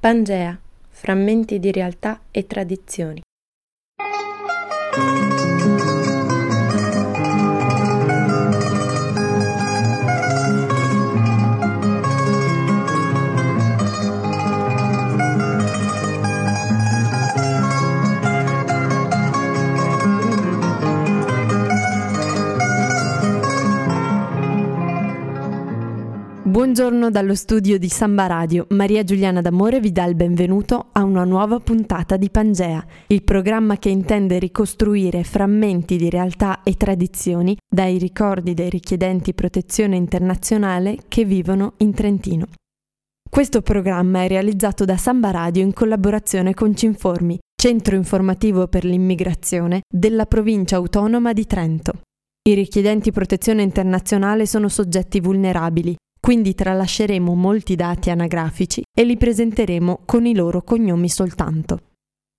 Pangea, frammenti di realtà e tradizioni. Buongiorno dallo studio di Samba Radio. Maria Giuliana D'Amore vi dà il benvenuto a una nuova puntata di Pangea, il programma che intende ricostruire frammenti di realtà e tradizioni dai ricordi dei richiedenti protezione internazionale che vivono in Trentino. Questo programma è realizzato da Samba Radio in collaborazione con Cinformi, centro informativo per l'immigrazione della provincia autonoma di Trento. I richiedenti protezione internazionale sono soggetti vulnerabili quindi tralasceremo molti dati anagrafici e li presenteremo con i loro cognomi soltanto.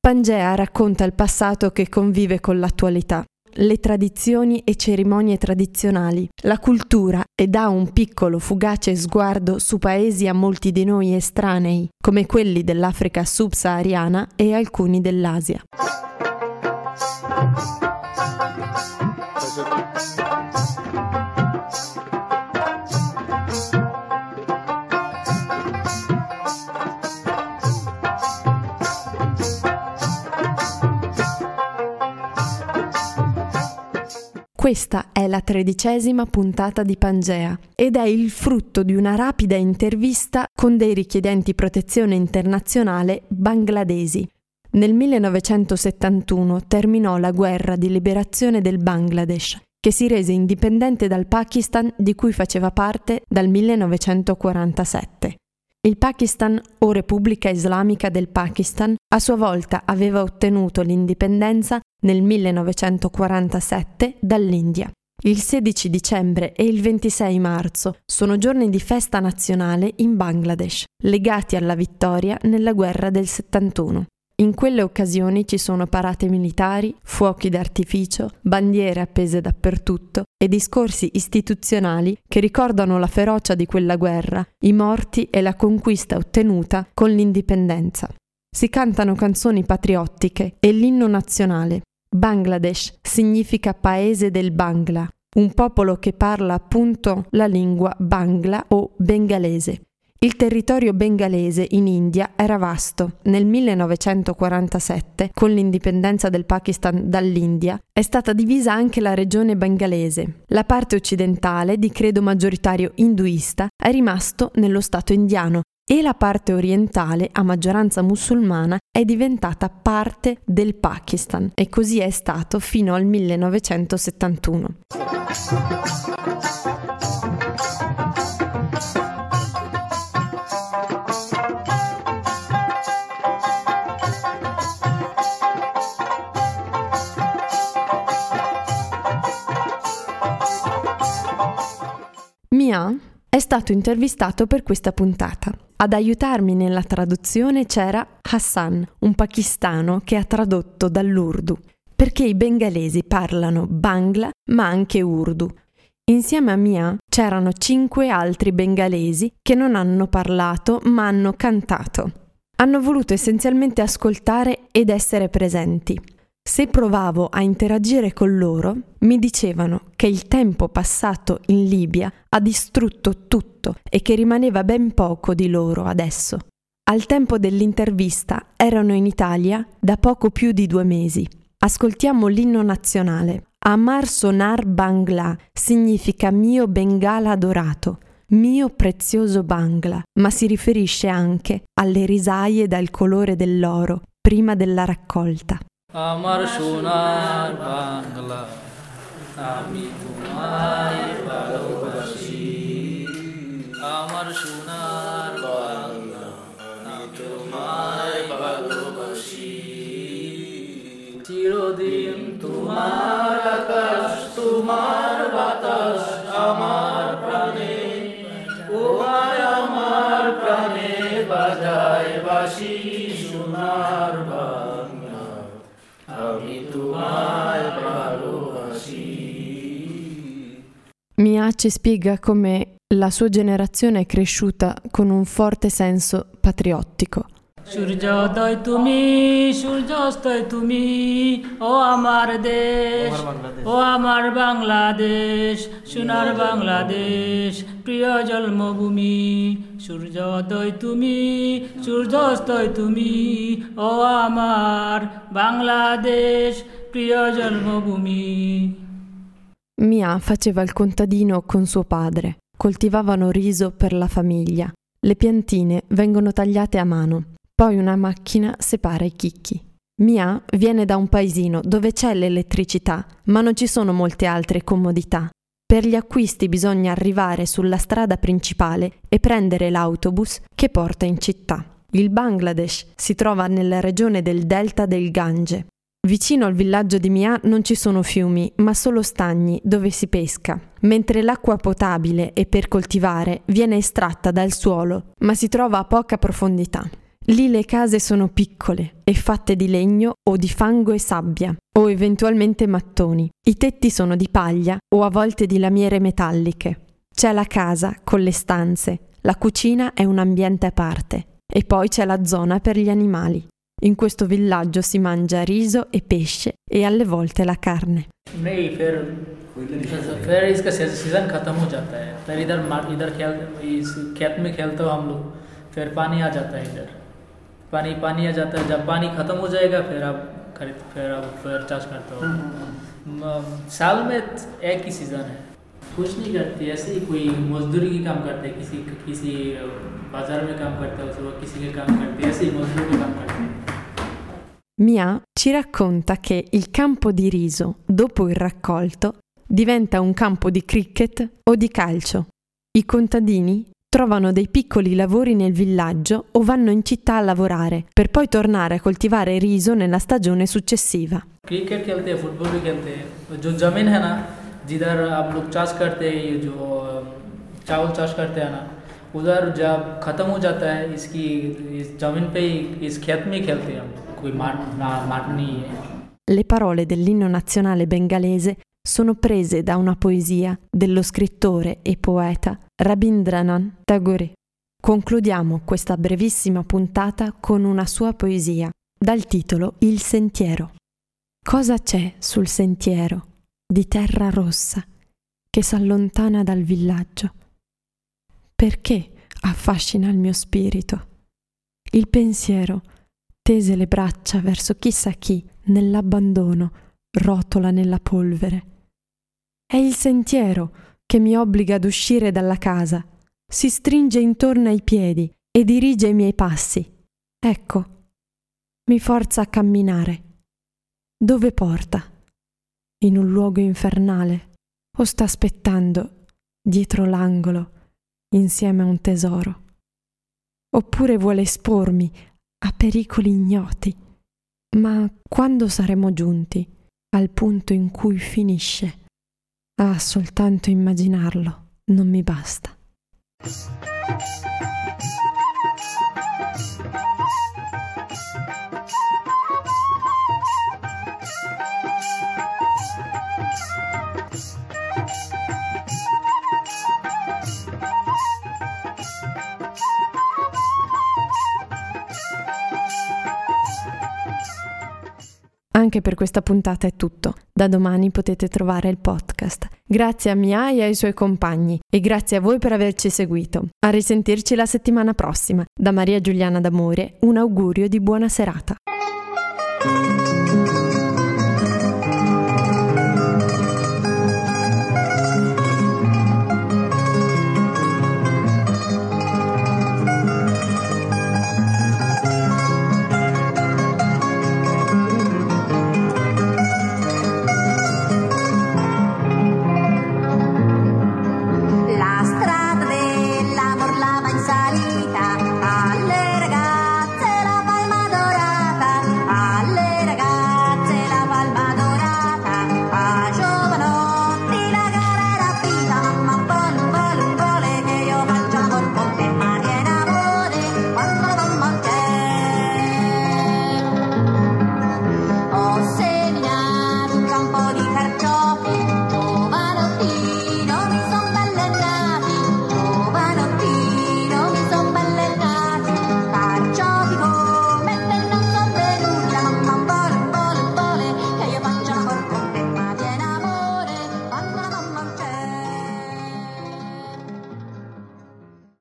Pangea racconta il passato che convive con l'attualità, le tradizioni e cerimonie tradizionali, la cultura e dà un piccolo fugace sguardo su paesi a molti di noi estranei, come quelli dell'Africa subsahariana e alcuni dell'Asia. Questa è la tredicesima puntata di Pangea ed è il frutto di una rapida intervista con dei richiedenti protezione internazionale bangladesi. Nel 1971 terminò la guerra di liberazione del Bangladesh, che si rese indipendente dal Pakistan di cui faceva parte dal 1947. Il Pakistan, o Repubblica Islamica del Pakistan, a sua volta aveva ottenuto l'indipendenza nel 1947 dall'India. Il 16 dicembre e il 26 marzo sono giorni di festa nazionale in Bangladesh, legati alla vittoria nella guerra del 71. In quelle occasioni ci sono parate militari, fuochi d'artificio, bandiere appese dappertutto e discorsi istituzionali che ricordano la ferocia di quella guerra, i morti e la conquista ottenuta con l'indipendenza. Si cantano canzoni patriottiche e l'inno nazionale. Bangladesh significa paese del Bangla, un popolo che parla appunto la lingua bangla o bengalese. Il territorio bengalese in India era vasto. Nel 1947, con l'indipendenza del Pakistan dall'India, è stata divisa anche la regione bengalese. La parte occidentale, di credo maggioritario induista, è rimasto nello Stato indiano e la parte orientale, a maggioranza musulmana, è diventata parte del Pakistan e così è stato fino al 1971. Stato intervistato per questa puntata. Ad aiutarmi nella traduzione c'era Hassan, un pakistano che ha tradotto dall'urdu, perché i bengalesi parlano Bangla ma anche urdu. Insieme a Mia c'erano cinque altri bengalesi che non hanno parlato ma hanno cantato. Hanno voluto essenzialmente ascoltare ed essere presenti. Se provavo a interagire con loro, mi dicevano che il tempo passato in Libia ha distrutto tutto e che rimaneva ben poco di loro adesso. Al tempo dell'intervista erano in Italia da poco più di due mesi. Ascoltiamo l'inno nazionale. Amar Sonar Bangla significa mio Bengala adorato, mio prezioso Bangla, ma si riferisce anche alle risaie dal colore dell'oro prima della raccolta. আমার সোনার বাংলা আমি তোমায় ভালোবাসি Miace spiega come la sua generazione è cresciuta con un forte senso patriottico. সূর্যোদয় তুমি সূর্যাস্তয় তুমি ও আমার দেশ ও আমার বাংলাদেশ সোনার বাংলাদেশ প্রিয় জন্মভূমি সূর্যোদয় তুমি সূর্যাস্তয় তুমি ও আমার বাংলাদেশ প্রিয় জন্মভূমি Mia faceva il contadino con suo padre. Coltivavano riso per la famiglia. Le piantine vengono tagliate a mano. Poi una macchina separa i chicchi. Mia viene da un paesino dove c'è l'elettricità, ma non ci sono molte altre comodità. Per gli acquisti bisogna arrivare sulla strada principale e prendere l'autobus che porta in città. Il Bangladesh si trova nella regione del delta del Gange. Vicino al villaggio di Mia non ci sono fiumi, ma solo stagni dove si pesca, mentre l'acqua potabile e per coltivare viene estratta dal suolo, ma si trova a poca profondità. Lì le case sono piccole e fatte di legno o di fango e sabbia, o eventualmente mattoni. I tetti sono di paglia o a volte di lamiere metalliche. C'è la casa con le stanze, la cucina è un ambiente a parte e poi c'è la zona per gli animali. In questo villaggio si mangia riso e pesce e alle volte la carne. नहीं फिर फिर इसका सीजन खत्म हो जाता है फिर इधर इधर खेल इस खेत में खेलते हो हम लोग फिर पानी आ जाता है इधर पानी पानी आ जाता है जब पानी ख़त्म हो जाएगा फिर आप खरीद फिर आप फिर चार्ज करते हो साल में एक ही सीज़न है कुछ नहीं करती ऐसे ही कोई मजदूरी की काम करते हैं किसी किसी बाजार में काम करते हो तो किसी के काम करते ऐसे ही मजदूर के काम करते हैं Mia ci racconta che il campo di riso, dopo il raccolto, diventa un campo di cricket o di calcio. I contadini trovano dei piccoli lavori nel villaggio o vanno in città a lavorare, per poi tornare a coltivare riso nella stagione successiva. Cricket खेलते हैं फुटबॉल भी खेलते हैं जो ज़मीन है ना जिधर आप लोग चाष करते हैं ये जो चावल चाष करते हैं ना उधर जब ख़त्म हो जाता है इसकी इस ज़मीन पे ही इस खेत में ही खेलते हैं हम कोई माट ना माट नहीं है Le parole dell'inno nazionale bengalese sono prese da una poesia dello scrittore e poeta Rabindranath Tagore. Concludiamo questa brevissima puntata con una sua poesia dal titolo Il sentiero. Cosa c'è sul sentiero di terra rossa che s'allontana dal villaggio? Perché affascina il mio spirito? Il pensiero tese le braccia verso chissà chi nell'abbandono rotola nella polvere. È il sentiero che mi obbliga ad uscire dalla casa, si stringe intorno ai piedi e dirige i miei passi. Ecco, mi forza a camminare. Dove porta? In un luogo infernale o sta aspettando dietro l'angolo insieme a un tesoro? Oppure vuole espormi a pericoli ignoti? Ma quando saremo giunti al punto in cui finisce? Ah, soltanto immaginarlo non mi basta. Anche per questa puntata è tutto. Da domani potete trovare il podcast. Grazie a Mia e ai suoi compagni e grazie a voi per averci seguito. A risentirci la settimana prossima. Da Maria Giuliana D'Amore un augurio di buona serata.